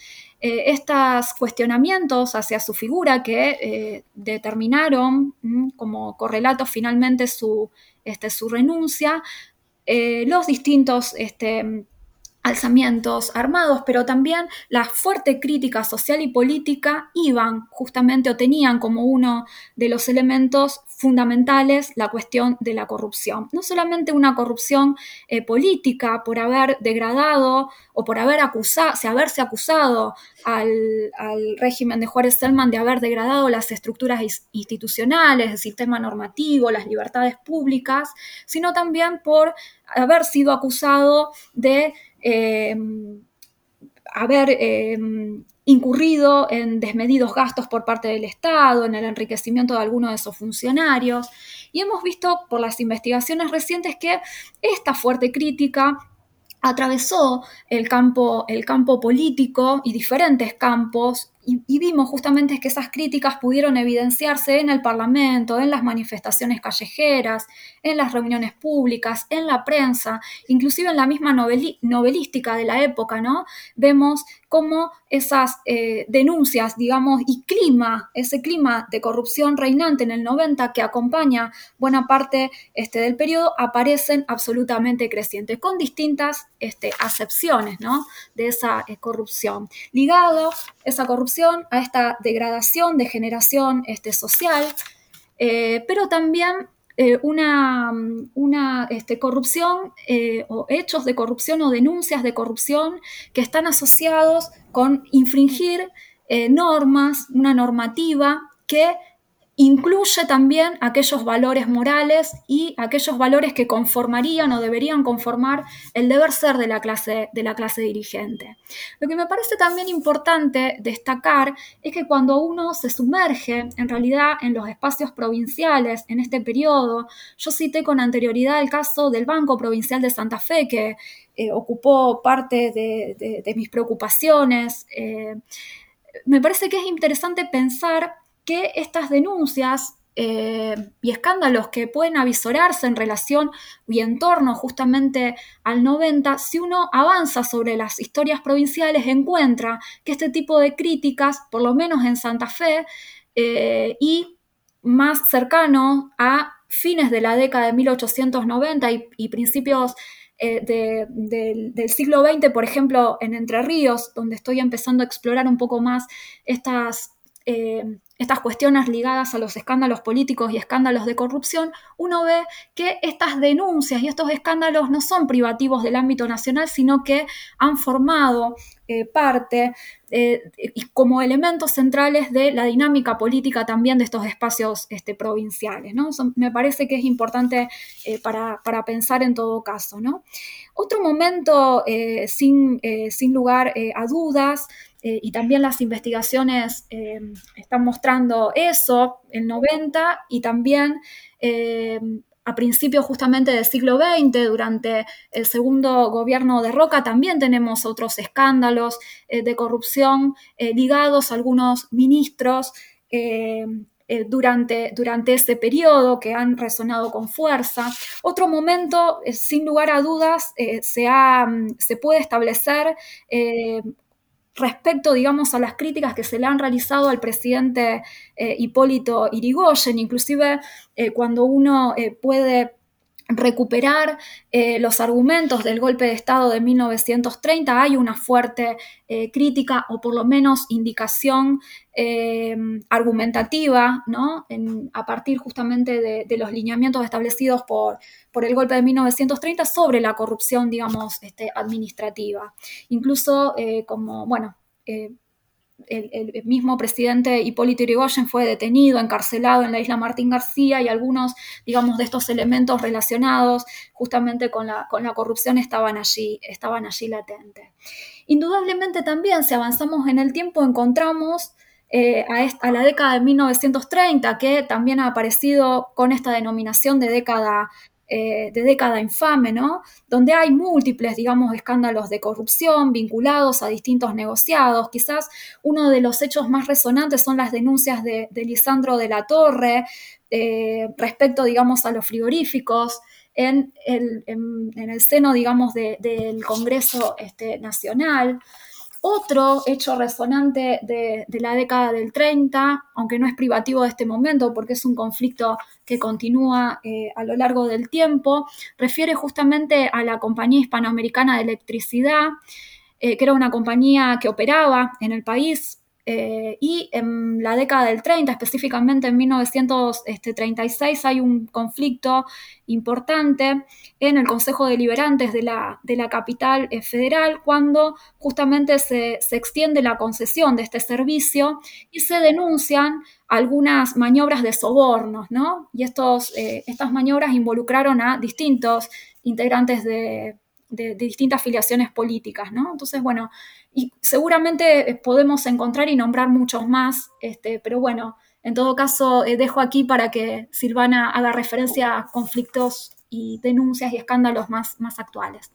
Eh, estos cuestionamientos hacia su figura que eh, determinaron como correlato finalmente su, este, su renuncia, eh, los distintos este, alzamientos armados, pero también la fuerte crítica social y política iban justamente o tenían como uno de los elementos fundamentales la cuestión de la corrupción. No solamente una corrupción eh, política por haber degradado o por haber acusado, haberse acusado al, régimen de Juárez Selman de haber degradado las estructuras institucionales, el sistema normativo, las libertades públicas, sino también por haber sido acusado de Em, haber em, incurrido en desmedidos gastos por parte del Estado, en el enriquecimiento de algunos de esos funcionarios. Y hemos visto por las investigaciones recientes que esta fuerte crítica atravesó el campo, el campo político y diferentes campos y, vimos justamente que esas críticas pudieron evidenciarse en el Parlamento, en las manifestaciones callejeras, en las reuniones públicas, en la prensa, inclusive en la misma novelística de la época, ¿no? Vemos cómo esas eh, denuncias, digamos, y clima, ese clima de corrupción reinante en el 90 que acompaña buena parte este, del periodo, aparecen absolutamente crecientes, con distintas este, acepciones, ¿no? De esa eh, corrupción. Ligado esa corrupción a esta degradación, degeneración este, social, eh, pero también eh, una, una este, corrupción eh, o hechos de corrupción o denuncias de corrupción que están asociados con infringir normas, una normativa que incluye también aquellos valores morales y aquellos valores que conformarían o deberían conformar el deber ser de la clase, de la clase dirigente. Lo que me parece también importante destacar es que cuando uno se sumerge en realidad en los espacios provinciales en este periodo, yo cité con anterioridad el caso del Banco Provincial de Santa Fe que eh, ocupó parte de, mis preocupaciones, eh, me parece que es interesante pensar que estas denuncias eh, y escándalos que pueden avisorarse en relación y en torno justamente al 90, si uno avanza sobre las historias provinciales, encuentra que este tipo de críticas, por lo menos en Santa Fe, eh, y más cercano a fines de la década de 1890 y, principios eh, del siglo XX, por ejemplo, en Entre Ríos, donde estoy empezando a explorar un poco más estas estas cuestiones ligadas a los escándalos políticos y escándalos de corrupción, uno ve que estas denuncias y estos escándalos no son privativos del ámbito nacional, sino que han formado eh, parte eh, como elementos centrales de la dinámica política también de estos espacios este, provinciales. ¿no? me parece que es importante eh, para, pensar en todo caso. ¿no? Otro momento, sin, sin, lugar a dudas, eh, y también las investigaciones eh, están mostrando eso, el 90, y también eh, a principios justamente del siglo XX, durante el segundo gobierno de Roca, también tenemos otros escándalos de corrupción ligados a algunos ministros. durante, durante ese periodo que han resonado con fuerza. Otro momento, sin lugar a dudas, se, se, puede establecer respecto, digamos, a las críticas que se le han realizado al presidente eh, Hipólito Irigoyen, inclusive eh, cuando uno eh, puede recuperar los argumentos del golpe de Estado de 1930, hay una fuerte crítica o por lo menos indicación argumentativa, ¿no? a partir justamente de, los lineamientos establecidos por, por, el golpe de 1930 sobre la corrupción, digamos, este, administrativa. Incluso como, bueno, el, mismo presidente Hipólito Yrigoyen fue detenido, encarcelado en la isla Martín García y algunos, digamos, de estos elementos relacionados justamente con la, con la corrupción estaban allí, estaban allí latentes. Indudablemente también, si avanzamos en el tiempo, encontramos eh, a, la década de 1930, que también ha aparecido con esta denominación de década, eh, de década infame, ¿no? Donde hay múltiples, digamos, escándalos de corrupción vinculados a distintos negociados. Quizás uno de los hechos más resonantes son las denuncias de, Lisandro de la Torre eh, respecto, digamos, a los frigoríficos. En el, seno, digamos, del Congreso este, Nacional. Otro hecho resonante de, la década del 30, aunque no es privativo de este momento porque es un conflicto que continúa eh, a lo largo del tiempo, refiere justamente a la Compañía Hispanoamericana de Electricidad, eh, que era una compañía que operaba en el país eh, y en la década del 30, específicamente en 1936, hay un conflicto importante en el Consejo Deliberantes de la, de la capital eh, federal cuando justamente se, extiende la concesión de este servicio y se denuncian algunas maniobras de sobornos, ¿no? Y estos, eh, estas maniobras involucraron a distintos integrantes de, de, distintas filiaciones políticas, ¿no? Entonces, bueno, y seguramente eh, podemos encontrar y nombrar muchos más, este, pero bueno, en todo caso eh, dejo aquí para que Silvana haga referencia a conflictos y denuncias y escándalos más, más actuales.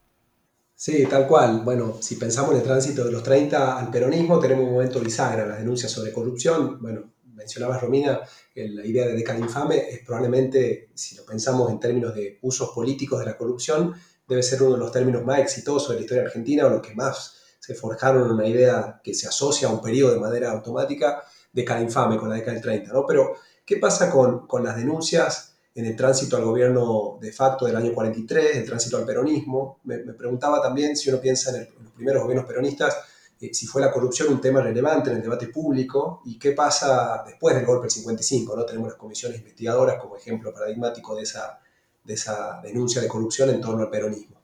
Sí, tal cual. Bueno, si pensamos en el tránsito de los 30 al peronismo, tenemos un momento bisagra, las denuncias sobre corrupción. Bueno, mencionabas, Romina, la idea de década infame es probablemente, si lo pensamos en términos de usos políticos de la corrupción, debe ser uno de los términos más exitosos de la historia argentina o los que más se forjaron una idea que se asocia a un periodo de manera automática, de cada infame con la década del 30, ¿no? Pero, ¿qué pasa con, con las denuncias en el tránsito al gobierno de facto del año 43, el tránsito al peronismo? Me, preguntaba también si uno piensa en, los primeros gobiernos peronistas, eh, si fue la corrupción un tema relevante en el debate público y qué pasa después del golpe del 55, ¿no? Tenemos las comisiones investigadoras como ejemplo paradigmático de esa, de esa denuncia de corrupción en torno al peronismo.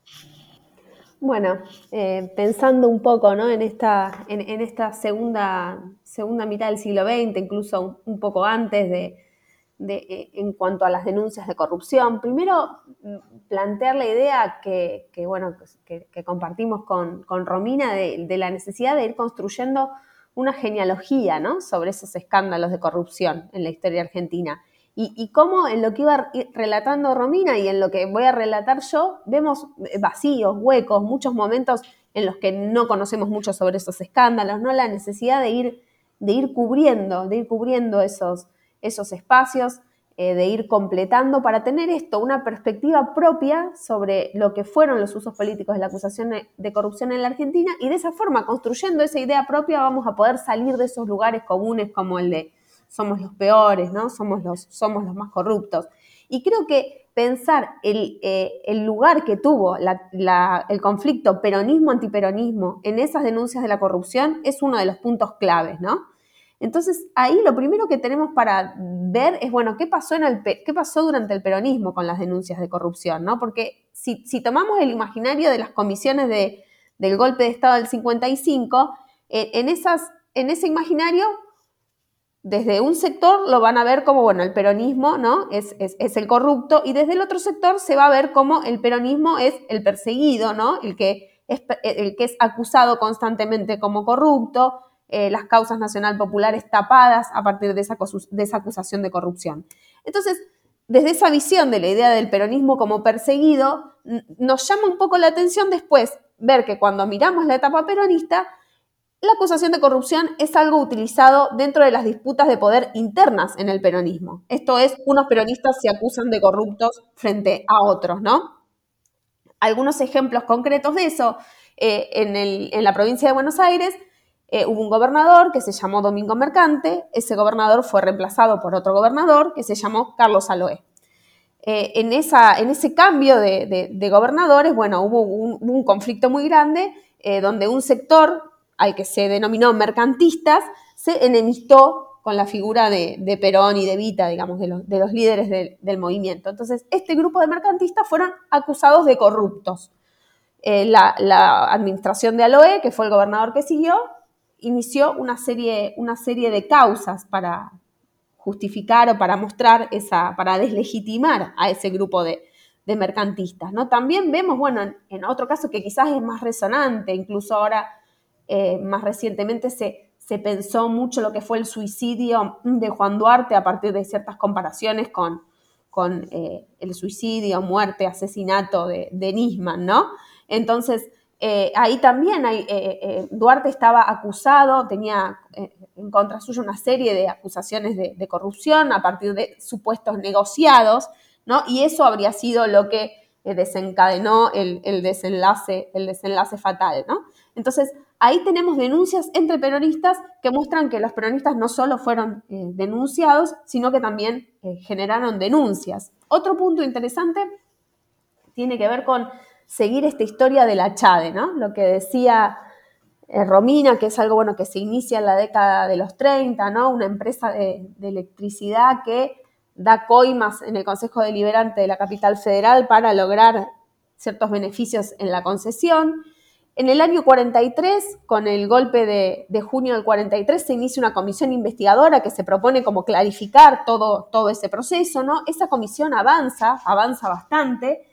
Bueno, eh, pensando un poco ¿no? en, esta, en, esta segunda, segunda mitad del siglo XX, incluso un, poco antes de, eh, en cuanto a las denuncias de corrupción, primero mm, plantear la idea que, bueno, que, compartimos con, Romina de, de, la necesidad de ir construyendo una genealogía ¿no? sobre esos escándalos de corrupción en la historia argentina y, cómo en lo que iba relatando Romina y en lo que voy a relatar yo, vemos vacíos, huecos, muchos momentos en los que no conocemos mucho sobre esos escándalos, ¿no? La necesidad de ir, de ir cubriendo, de ir cubriendo esos, esos espacios, eh, de ir completando para tener esto, una perspectiva propia sobre lo que fueron los usos políticos de la acusación de corrupción en la Argentina y de esa forma, construyendo esa idea propia, vamos a poder salir de esos lugares comunes como el de somos los peores, ¿no? Somos los, somos los más corruptos. Y creo que pensar el, eh, lugar que tuvo el conflicto peronismo-antiperonismo en esas denuncias de la corrupción es uno de los puntos claves, ¿no? Entonces, ahí lo primero que tenemos para ver es, bueno, ¿qué pasó, en el, qué pasó durante el peronismo con las denuncias de corrupción? ¿no? Porque si, tomamos el imaginario de las comisiones de, del golpe de Estado del 55, eh, en, esas, en ese imaginario desde un sector lo van a ver como, bueno, el peronismo, ¿no? Es, el corrupto, y desde el otro sector se va a ver como el peronismo es el perseguido, ¿no? El que es, el que es acusado constantemente como corrupto, eh, las causas nacional populares tapadas a partir de esa acusación de corrupción. Entonces, desde esa visión de la idea del peronismo como perseguido, nos llama un poco la atención después ver que cuando miramos la etapa peronista, la acusación de corrupción es algo utilizado dentro de las disputas de poder internas en el peronismo. Esto es, unos peronistas se acusan de corruptos frente a otros, ¿no? Algunos ejemplos concretos de eso, eh, en, la provincia de Buenos Aires eh, hubo un gobernador que se llamó Domingo Mercante, ese gobernador fue reemplazado por otro gobernador que se llamó Carlos Aloé. Eh, en, ese cambio de, gobernadores, bueno, hubo un, conflicto muy grande donde un sector al que se denominó mercantistas, se enemistó con la figura de, Perón y de Vita, digamos, de los, líderes del movimiento. Entonces, este grupo de mercantistas fueron acusados de corruptos. Eh, la, administración de Aloe, que fue el gobernador que siguió, inició una serie, una serie de causas para justificar o para mostrar esa, para deslegitimar a ese grupo de, mercantistas. ¿no? También vemos, bueno, en, otro caso que quizás es más resonante, incluso ahora eh, más recientemente se, se pensó mucho lo que fue el suicidio de Juan Duarte a partir de ciertas comparaciones con, con eh, el suicidio, muerte, asesinato de, de Nisman, ¿no? Entonces, eh, ahí también Duarte estaba acusado, tenía en contra suyo una serie de acusaciones de, corrupción a partir de supuestos negociados, ¿no? Y eso habría sido lo que desencadenó el, el, desenlace, el desenlace fatal, ¿no? Entonces, ahí tenemos denuncias entre peronistas que muestran que los peronistas no solo fueron eh, denunciados, sino que también eh, generaron denuncias. Otro punto interesante tiene que ver con seguir esta historia de la Chade, ¿no? Lo que decía eh, Romina, que es algo bueno que se inicia en la década de los 30, ¿no? Una empresa de, de electricidad que da coimas en el Consejo Deliberante de la capital federal para lograr ciertos beneficios en la concesión. En el año 43, con el golpe de, junio del 43, se inicia una comisión investigadora que se propone como clarificar todo, todo ese proceso, ¿no? Esa comisión avanza, avanza bastante,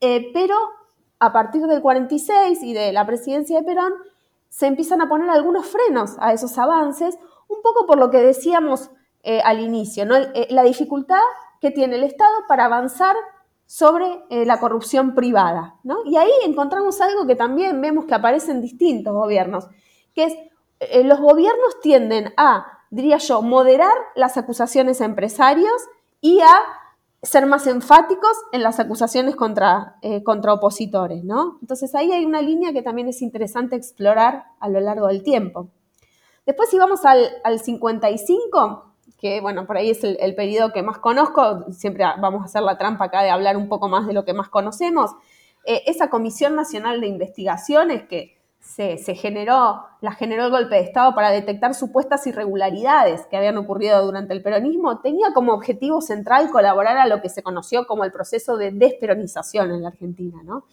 eh, pero a partir del 46 y de la presidencia de Perón, se empiezan a poner algunos frenos a esos avances, un poco por lo que decíamos eh, al inicio. Eh, la dificultad que tiene el Estado para avanzar sobre eh, la corrupción privada. ¿no? Y ahí encontramos algo que también vemos que aparece en distintos gobiernos, que es eh, los gobiernos tienden a, diría yo, moderar las acusaciones a empresarios y a ser más enfáticos en las acusaciones contra, eh, contra opositores. ¿no? Entonces ahí hay una línea que también es interesante explorar a lo largo del tiempo. Después si vamos al, al 55, que bueno, por ahí es el, periodo que más conozco, siempre vamos a hacer la trampa acá de hablar un poco más de lo que más conocemos, eh, esa Comisión Nacional de Investigaciones que se, generó, la generó el golpe de Estado para detectar supuestas irregularidades que habían ocurrido durante el peronismo, tenía como objetivo central colaborar a lo que se conoció como el proceso de desperonización en la Argentina, ¿no?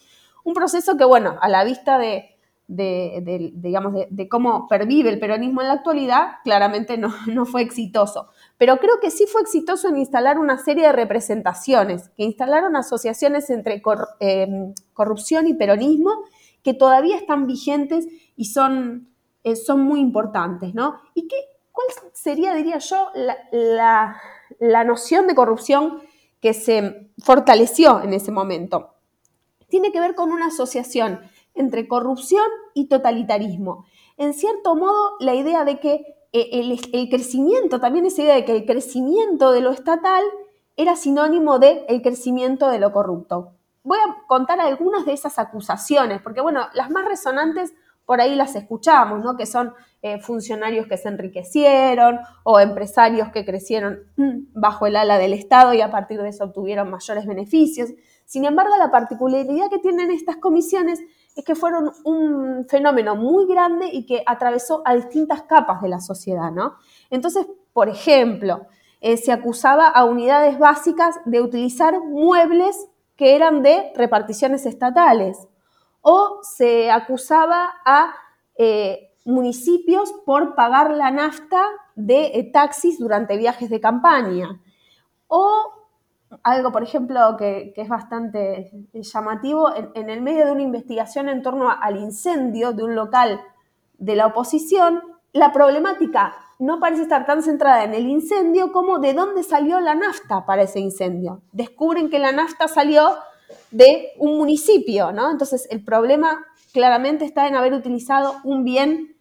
Un proceso que, bueno, a la vista de, de, digamos, de, cómo pervive el peronismo en la actualidad, claramente no, no, fue exitoso. Pero creo que sí fue exitoso en instalar una serie de representaciones, que instalaron asociaciones entre em, corrupción y peronismo que todavía están vigentes y son, eh, son muy importantes, ¿no? ¿Y qué, cuál sería, diría yo, la, la noción de corrupción que se fortaleció en ese momento? Tiene que ver con una asociación entre corrupción y totalitarismo. En cierto modo, la idea de que eh, el, crecimiento, también esa idea de que el crecimiento de lo estatal era sinónimo de el crecimiento de lo corrupto. Voy a contar algunas de esas acusaciones, porque bueno, las más resonantes por ahí las escuchamos, ¿no? Que son eh, funcionarios que se enriquecieron o empresarios que crecieron mm, bajo el ala del Estado y a partir de eso obtuvieron mayores beneficios. Sin embargo, la particularidad que tienen estas comisiones es que fueron un fenómeno muy grande y que atravesó a distintas capas de la sociedad, ¿no? Entonces, por ejemplo, eh, se acusaba a unidades básicas de utilizar muebles que eran de reparticiones estatales o se acusaba a eh, municipios por pagar la nafta de eh, taxis durante viajes de campaña o algo, por ejemplo, que, es bastante llamativo, en, el medio de una investigación en torno al incendio de un local de la oposición, la problemática no parece estar tan centrada en el incendio como de dónde salió la nafta para ese incendio. Descubren que la nafta salió de un municipio, ¿no? Entonces el problema claramente está en haber utilizado un bien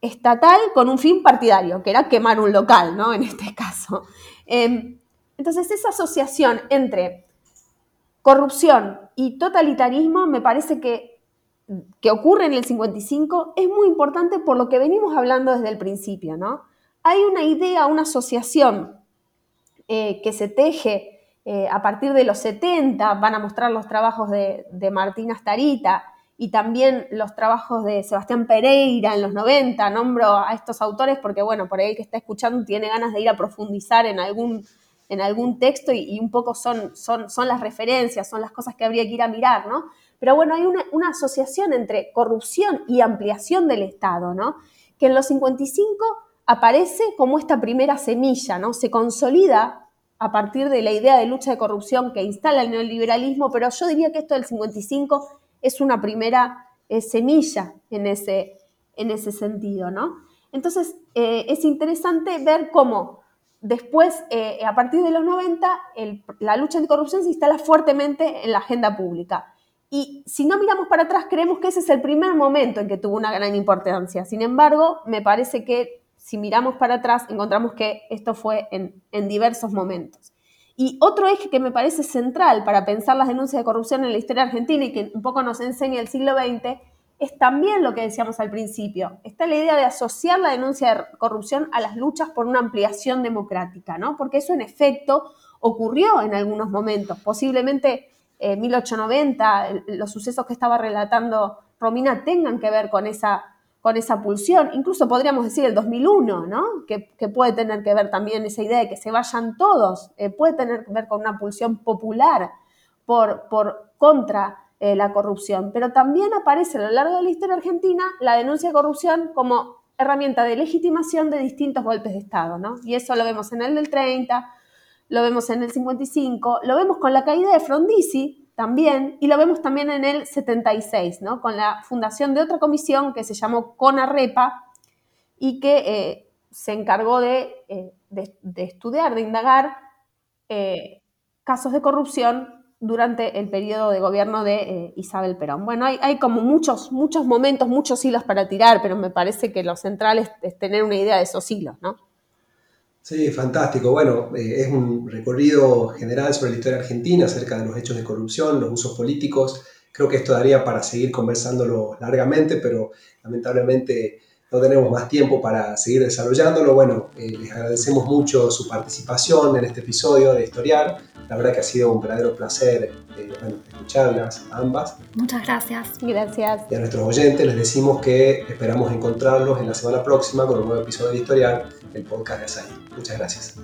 estatal con un fin partidario, que era quemar un local, ¿no? En este caso. Em, entonces, esa asociación entre corrupción y totalitarismo me parece que, que ocurre en el 55 es muy importante por lo que venimos hablando desde el principio, ¿no? Hay una idea, una asociación eh, que se teje eh, a partir de los 70, van a mostrar los trabajos de, de Martín Astarita y también los trabajos de Sebastián Pereira en los 90, nombro a estos autores porque, bueno, por ahí el que está escuchando tiene ganas de ir a profundizar en algún en algún texto y, un poco son, son, son, las referencias, son las cosas que habría que ir a mirar, ¿no? Pero bueno, hay una, asociación entre corrupción y ampliación del Estado, ¿no? Que en los 55 aparece como esta primera semilla, ¿no? Se consolida a partir de la idea de lucha de corrupción que instala el neoliberalismo, pero yo diría que esto del 55 es una primera eh, semilla en ese, en ese sentido, ¿no? Entonces, eh, es interesante ver cómo después, eh, a partir de los 90, la lucha anticorrupción se instala fuertemente en la agenda pública. Y si no miramos para atrás, creemos que ese es el primer momento en que tuvo una gran importancia. Sin embargo, me parece que si miramos para atrás, encontramos que esto fue en, en diversos momentos. Y otro eje que me parece central para pensar las denuncias de corrupción en la historia argentina y que un poco nos enseña el siglo XX es también lo que decíamos al principio. Está la idea de asociar la denuncia de corrupción a las luchas por una ampliación democrática, ¿no? Porque eso en efecto ocurrió en algunos momentos. Posiblemente en 1890, los sucesos que estaba relatando Romina tengan que ver con esa, con esa pulsión. Incluso podríamos decir el 2001, ¿no? Que, puede tener que ver también esa idea de que se vayan todos, eh, puede tener que ver con una pulsión popular por, por contra eh, la corrupción, pero también aparece a lo largo de la historia argentina la denuncia de corrupción como herramienta de legitimación de distintos golpes de Estado, ¿no? Y eso lo vemos en el del 30, lo vemos en el 55, lo vemos con la caída de Frondizi también, y lo vemos también en el 76, ¿no? Con la fundación de otra comisión que se llamó CONAREPA y que eh, se encargó de, eh, estudiar, de indagar casos de corrupción durante el periodo de gobierno de eh, Isabel Perón. Bueno, hay, como muchos, muchos momentos, muchos hilos para tirar, pero me parece que lo central es, tener una idea de esos hilos, ¿no? Sí, fantástico. Bueno, eh, es un recorrido general sobre la historia argentina acerca de los hechos de corrupción, los usos políticos. Creo que esto daría para seguir conversándolo largamente, pero lamentablemente no tenemos más tiempo para seguir desarrollándolo. Bueno, eh, les agradecemos mucho su participación en este episodio de Historiar. La verdad que ha sido un verdadero placer eh, escucharlas ambas. Muchas gracias. Gracias. Y a nuestros oyentes les decimos que esperamos encontrarlos en la semana próxima con un nuevo episodio de Historial, el podcast de Asai. Muchas gracias.